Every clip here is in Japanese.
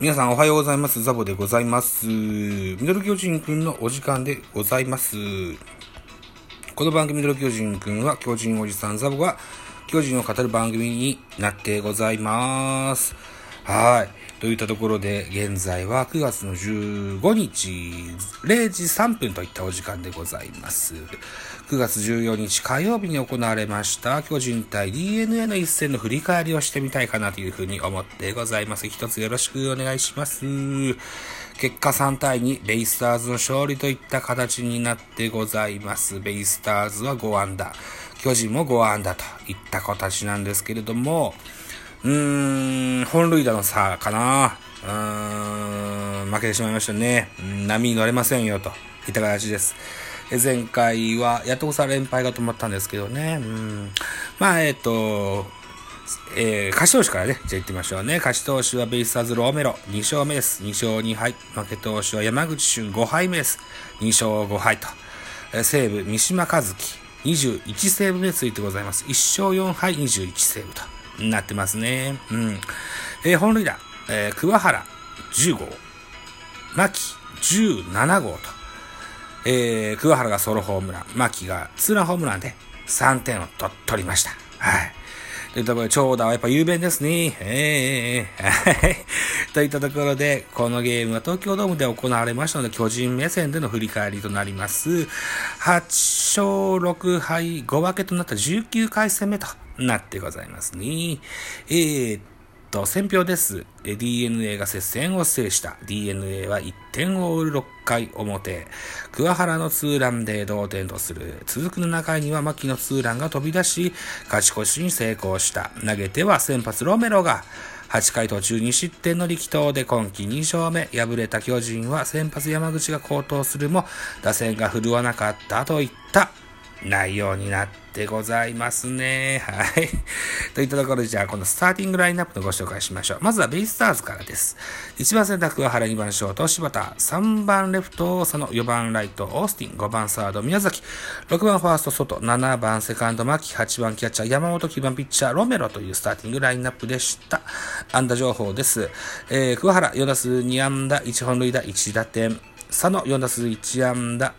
皆さんおはようございます。ザボでございます。ミドル巨人くんのお時間でございます。この番組ミドル巨人くんは巨人おじさんザボが巨人を語る番組になってございます。はい。といったところで、現在は9月の15日0時3分といったお時間でございます。9月14日火曜日に行われました巨人対 DNA の一戦の振り返りをしてみたいかなというふうに思ってございます。一つよろしくお願いします。結果3対2、ベイスターズの勝利といった形になってございます。ベイスターズは5安打、巨人も5安打といった形なんですけれども、うーん、本塁打の差かな。うーん、負けてしまいましたね。波に乗れませんよといった形です。前回は、やっとさ連敗が止まったんですけどね。うん。まあ、えっ、と、えー、勝ち投手からね、じゃあ行ってみましょうね。勝ち投手はベイスターズローメロ、2勝目です。2勝2敗。負け投手は山口俊5敗目です。2勝5敗と。え西武、三島和樹、21セーブ目ついてございます。1勝4敗、21セーブとなってますね。うん。えー本塁打、えー桑原10号、牧17号と。えー、桑原がソロホームラン、牧がツーランホームランで3点を取取りました。はい。といっところで、長打はやっぱ雄弁ですね。ええはい。といったところで、このゲームは東京ドームで行われましたので、巨人目線での振り返りとなります。8勝6敗5分けとなった19回戦目となってございますね。えーと、選票です。DNA が接戦を制した。DNA は1点を追う6回表。桑原のツーランで同点とする。続く7回には牧のツーランが飛び出し、勝ち越しに成功した。投げては先発ロメロが、8回途中2失点の力投で今季2勝目。敗れた巨人は先発山口が高騰するも、打線が振るわなかったといった内容になってございますね。はい。といったところで、じゃあ、このスターティングラインナップのご紹介しましょう。まずはベイスターズからです。1番センター桑原、2番ショート、柴田、3番レフト、佐野、4番ライト、オースティン、5番サード、宮崎、6番ファースト、外、7番セカンド、牧、8番キャッチャー、山本、9番ピッチャー、ロメロというスターティングラインナップでした。安打情報です。えー、桑原、4打数2安打、1本塁打、1打点。佐野、4打数1安打、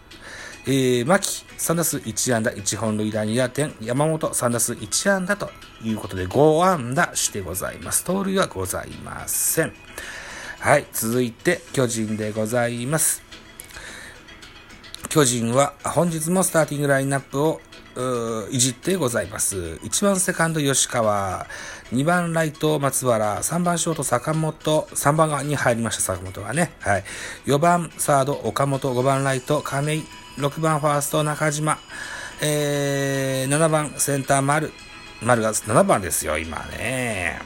えー、牧、3打数1安打、1本塁打2打点、山本3打数1安打ということで5安打してございます。盗塁はございません。はい、続いて巨人でございます。巨人は本日もスターティングラインナップをいじってございます。1番セカンド吉川、2番ライト松原、3番ショート坂本、3番に入りました坂本がね。はい。4番サード岡本、5番ライト亀井、6番ファースト中島、えー、7番センター丸、丸が7番ですよ、今ね。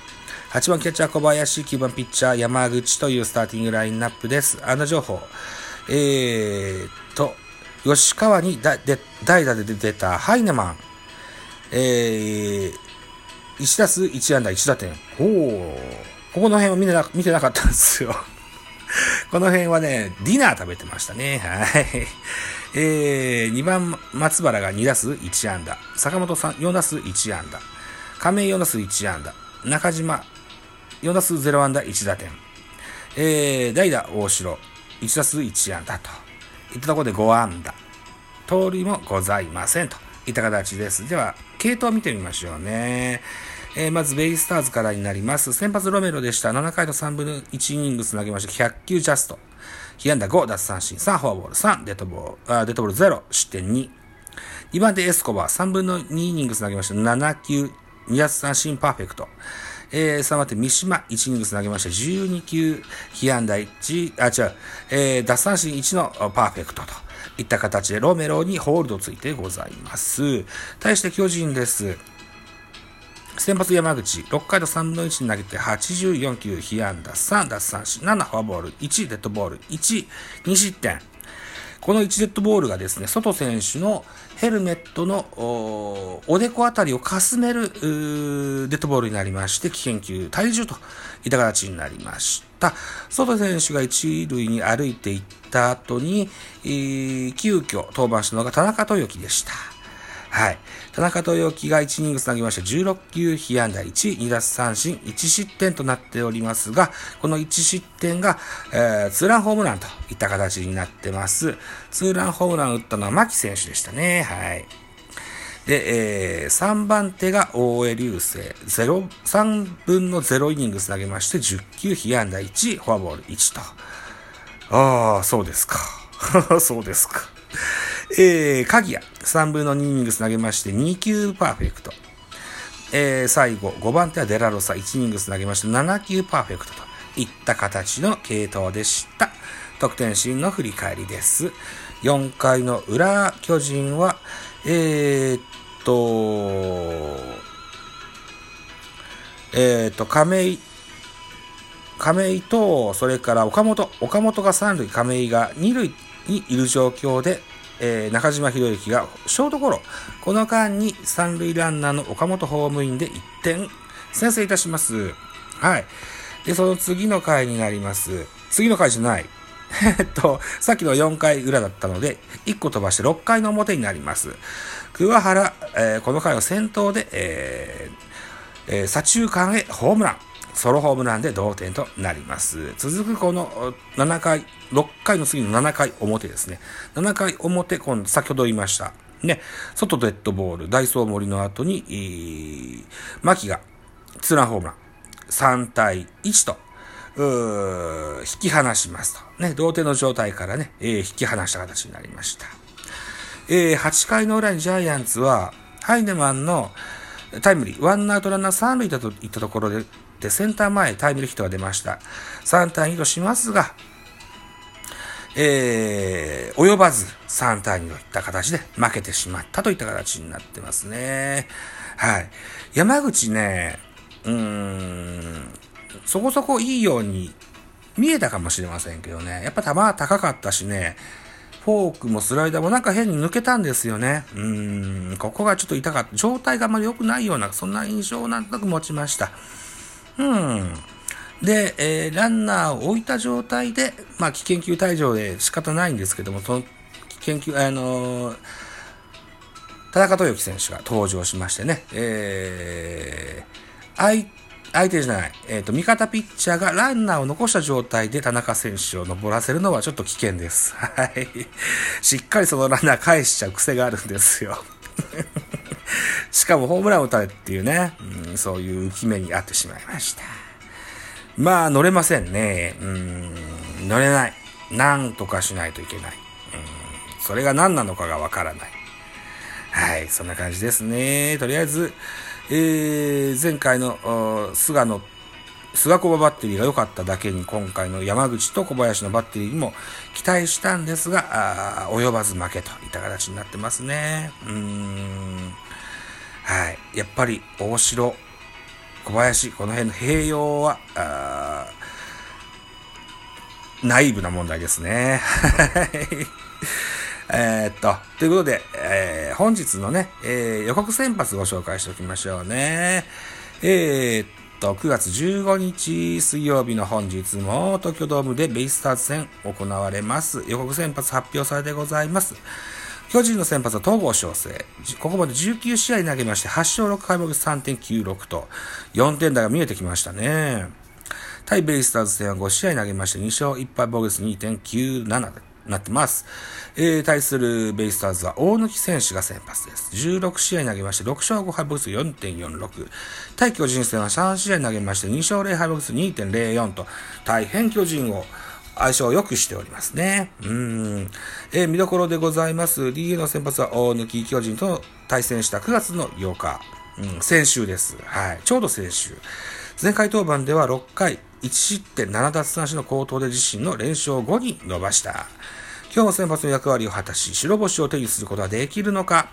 8番キャッチャー小林、9番ピッチャー山口というスターティングラインナップです。安打情報。えーっと、吉川に代打で出たハイネマン。えー、1打数1安打1打点。おー。ここの辺を見てな見てなかったんですよ。この辺はね、ディナー食べてましたね。はい。えー、2番松原が2打数1安打。坂本さん4打数1安打。亀井4打数1安打。中島4打数0安打1打点。えー、代打大城1打数1安打と。いったところで5安打。盗塁もございませんといった形です。では、系統を見てみましょうね。えーまず、ベイスターズからになります。先発ロメロでした。7回と3分の1イニングス投げました。100球ジャスト。被安打5、奪三振3、フォアボール3、デッドボール、あデッドボール0、失点2。2番手エスコバー、3分の2イニングス投げました。7球、2奪三振パーフェクト。えー、3番手三島、1イニングス投げました。12球、被安打1、あ、違う、えー、奪三振1のパーフェクトと。いった形でロメロにホールドついてございます。対して巨人です。先発山口、6回と3分の1に投げて84球、被安打3、奪三振7、フォアボール1、デッドボール1、2失点。この1デッドボールがですね、外選手のヘルメットのおでこあたりをかすめるデッドボールになりまして、危険球退場といった形になりました。外選手が一塁に歩いていった後に、えー急遽登板したのが田中豊樹でした。はい。田中豊樹が1イニングつなぎまして、16球被安打1、2奪三振、1失点となっておりますが、この1失点が、えー、ツーランホームランといった形になってます。ツーランホームランを打ったのは牧選手でしたね。はい。で、えー、3番手が大江流星、0、3分の0イニングつなげまして、10球被安打1、フォアボール1と。ああ、そうですか。そうですか。えー、鍵谷、3分の2イニングス投げまして、2球パーフェクト。えー、最後、5番手はデラロサ、1イニングス投げまして、7球パーフェクトといった形の系統でした。得点シーンの振り返りです。4回の裏、巨人は、えー、っと、えー、っと、亀井、亀井と、それから岡本、岡本が3塁、亀井が2塁にいる状況で、えー、中島博之がショートゴロ。この間に三塁ランナーの岡本ホームインで1点先制いたします。はい。で、その次の回になります。次の回じゃない。えっと、さっきの4回裏だったので、1個飛ばして6回の表になります。桑原、えー、この回の先頭で、えーえー、左中間へホームラン。ソロホームランで同点となります。続くこの7回、6回の次の7回表ですね。7回表、今先ほど言いました。ね、外デッドボール、ダイソー森の後に、えー、牧がツーランホームラン、3対1と、う引き離しますと。ね、同点の状態からね、えー、引き離した形になりました。えー、8回の裏にジャイアンツは、ハイネマンのタイムリー、ワンアウトランナー3塁だといったところで、ってセンター前タイムリーヒットが出ました。3対2としますが、えー、及ばず3対2といった形で負けてしまったといった形になってますね。はい。山口ね、うーん、そこそこいいように見えたかもしれませんけどね。やっぱ球は高かったしね、フォークもスライダーもなんか変に抜けたんですよね。うーん、ここがちょっと痛かった。状態があまり良くないような、そんな印象をなんとなく持ちました。うん。で、えー、ランナーを置いた状態で、まあ、危険球退場で仕方ないんですけども、その危険球、あのー、田中豊樹選手が登場しましてね、えー、相相手じゃない、えっ、ー、と、味方ピッチャーがランナーを残した状態で田中選手を登らせるのはちょっと危険です。はい。しっかりそのランナー返しちゃう癖があるんですよ。しかもホームランを打たれっていうね、うん、そういう浮き目に遭ってしまいました。まあ、乗れませんね。うん、乗れない。なんとかしないといけない。うん、それが何なのかがわからない。はい、そんな感じですね。とりあえず、えー、前回の菅野菅小バッテリーが良かっただけに今回の山口と小林のバッテリーにも期待したんですが、あ及ばず負けといった形になってますね。うーん。はい。やっぱり大城、小林、この辺の併用は、ナイーブな問題ですね。はい。えっと、ということで、えー、本日のね、えー、予告先発ご紹介しておきましょうね。えー、っと、9月15日水曜日の本日も東京ドームでベイスターズ戦行われます。予告先発発表されてございます。巨人の先発は東郷翔征。ここまで19試合投げまして、8勝6敗目3.96と、4点台が見えてきましたね。対ベイスターズ戦は5試合投げまして、2勝1敗防御率2.97でなってます。えー、対するベイスターズは大貫選手が先発です。16試合投げまして、6勝5敗防御率4.46。対巨人戦は3試合投げまして、2勝0敗防御率2.04と、大変巨人を相性を良くしておりますね。うん。えー、見どころでございます。DA の先発は大貫巨人と対戦した9月の8日。うん、先週です。はい。ちょうど先週。前回登板では6回1失点7奪三振の好投で自身の連勝5に伸ばした。今日も先発の役割を果たし、白星を手にすることはできるのか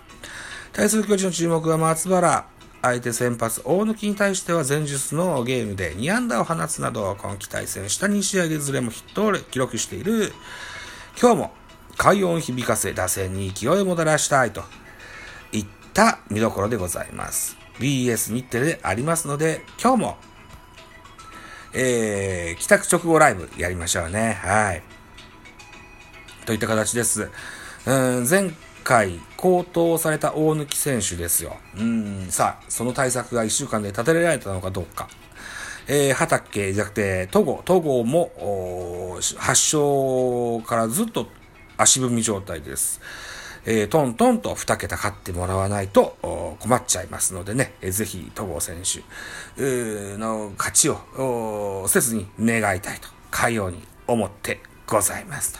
対する巨人の注目は松原。相手先発、大貫に対しては前日のゲームで2安打を放つなど、今季対戦した2試合でずれもヒットを記録している。今日も快音響かせ、打線に勢いをもたらしたいといった見どころでございます。BS 日テレでありますので、今日も、えー、帰宅直後ライブやりましょうね。はい。といった形です。うん前回高騰された大貫選手ですよ。うん、さあ、その対策が1週間で立てられたのかどうか。えー、畑じゃなくて、戸郷、戸郷も、発症からずっと足踏み状態です。えー、トントンと2桁勝ってもらわないと困っちゃいますのでね、えー、ぜひ戸郷選手の勝ちをせずに願いたいと、かように思ってございますと。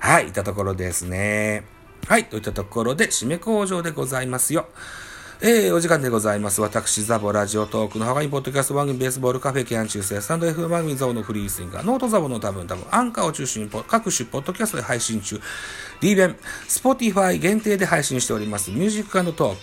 はい、いたところですね。はい、といったところで締め工場でございますよ。えー、お時間でございます。私、ザボラジオトークのハワイポッドキャスト番組ベースボールカフェケアン中世スタンド F 番組ザボのフリースインガー、ノートザボの多分多分、アンカーを中心に各種ポッドキャストで配信中、D 弁、スポティファイ限定で配信しております、ミュージックトーク、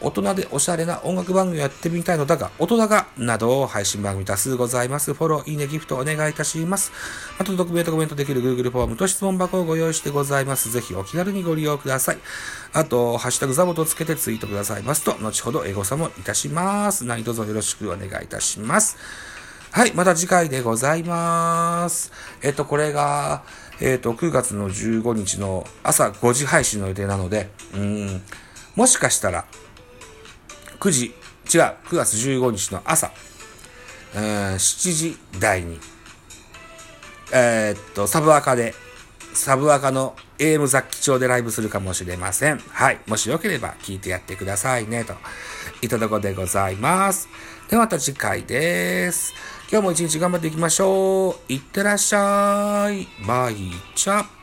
大人でおしゃれな音楽番組をやってみたいのだが、大人が、など配信番組多数ございます。フォロー、いいね、ギフトお願いいたします。あと、匿名でコメントできる Google フォームと質問箱をご用意してございます。ぜひお気軽にご利用ください。あと、ハッシュタグザボとつけてツイートくださいますと、後ほどエゴサもいたします。何卒よろしくお願いいたします。はい、また次回でございます。えっと、これが、えっと、9月の15日の朝5時配信の予定なので、うん、もしかしたら、9時、違う、9月15日の朝、うん、7時台に、えー、っと、サブアカで、サブアカの AM 雑記帳でライブするかもしれません。はい。もしよければ聞いてやってくださいね、といたところでございます。ではまた次回です。今日も一日頑張っていきましょう。いってらっしゃい。バイチャ。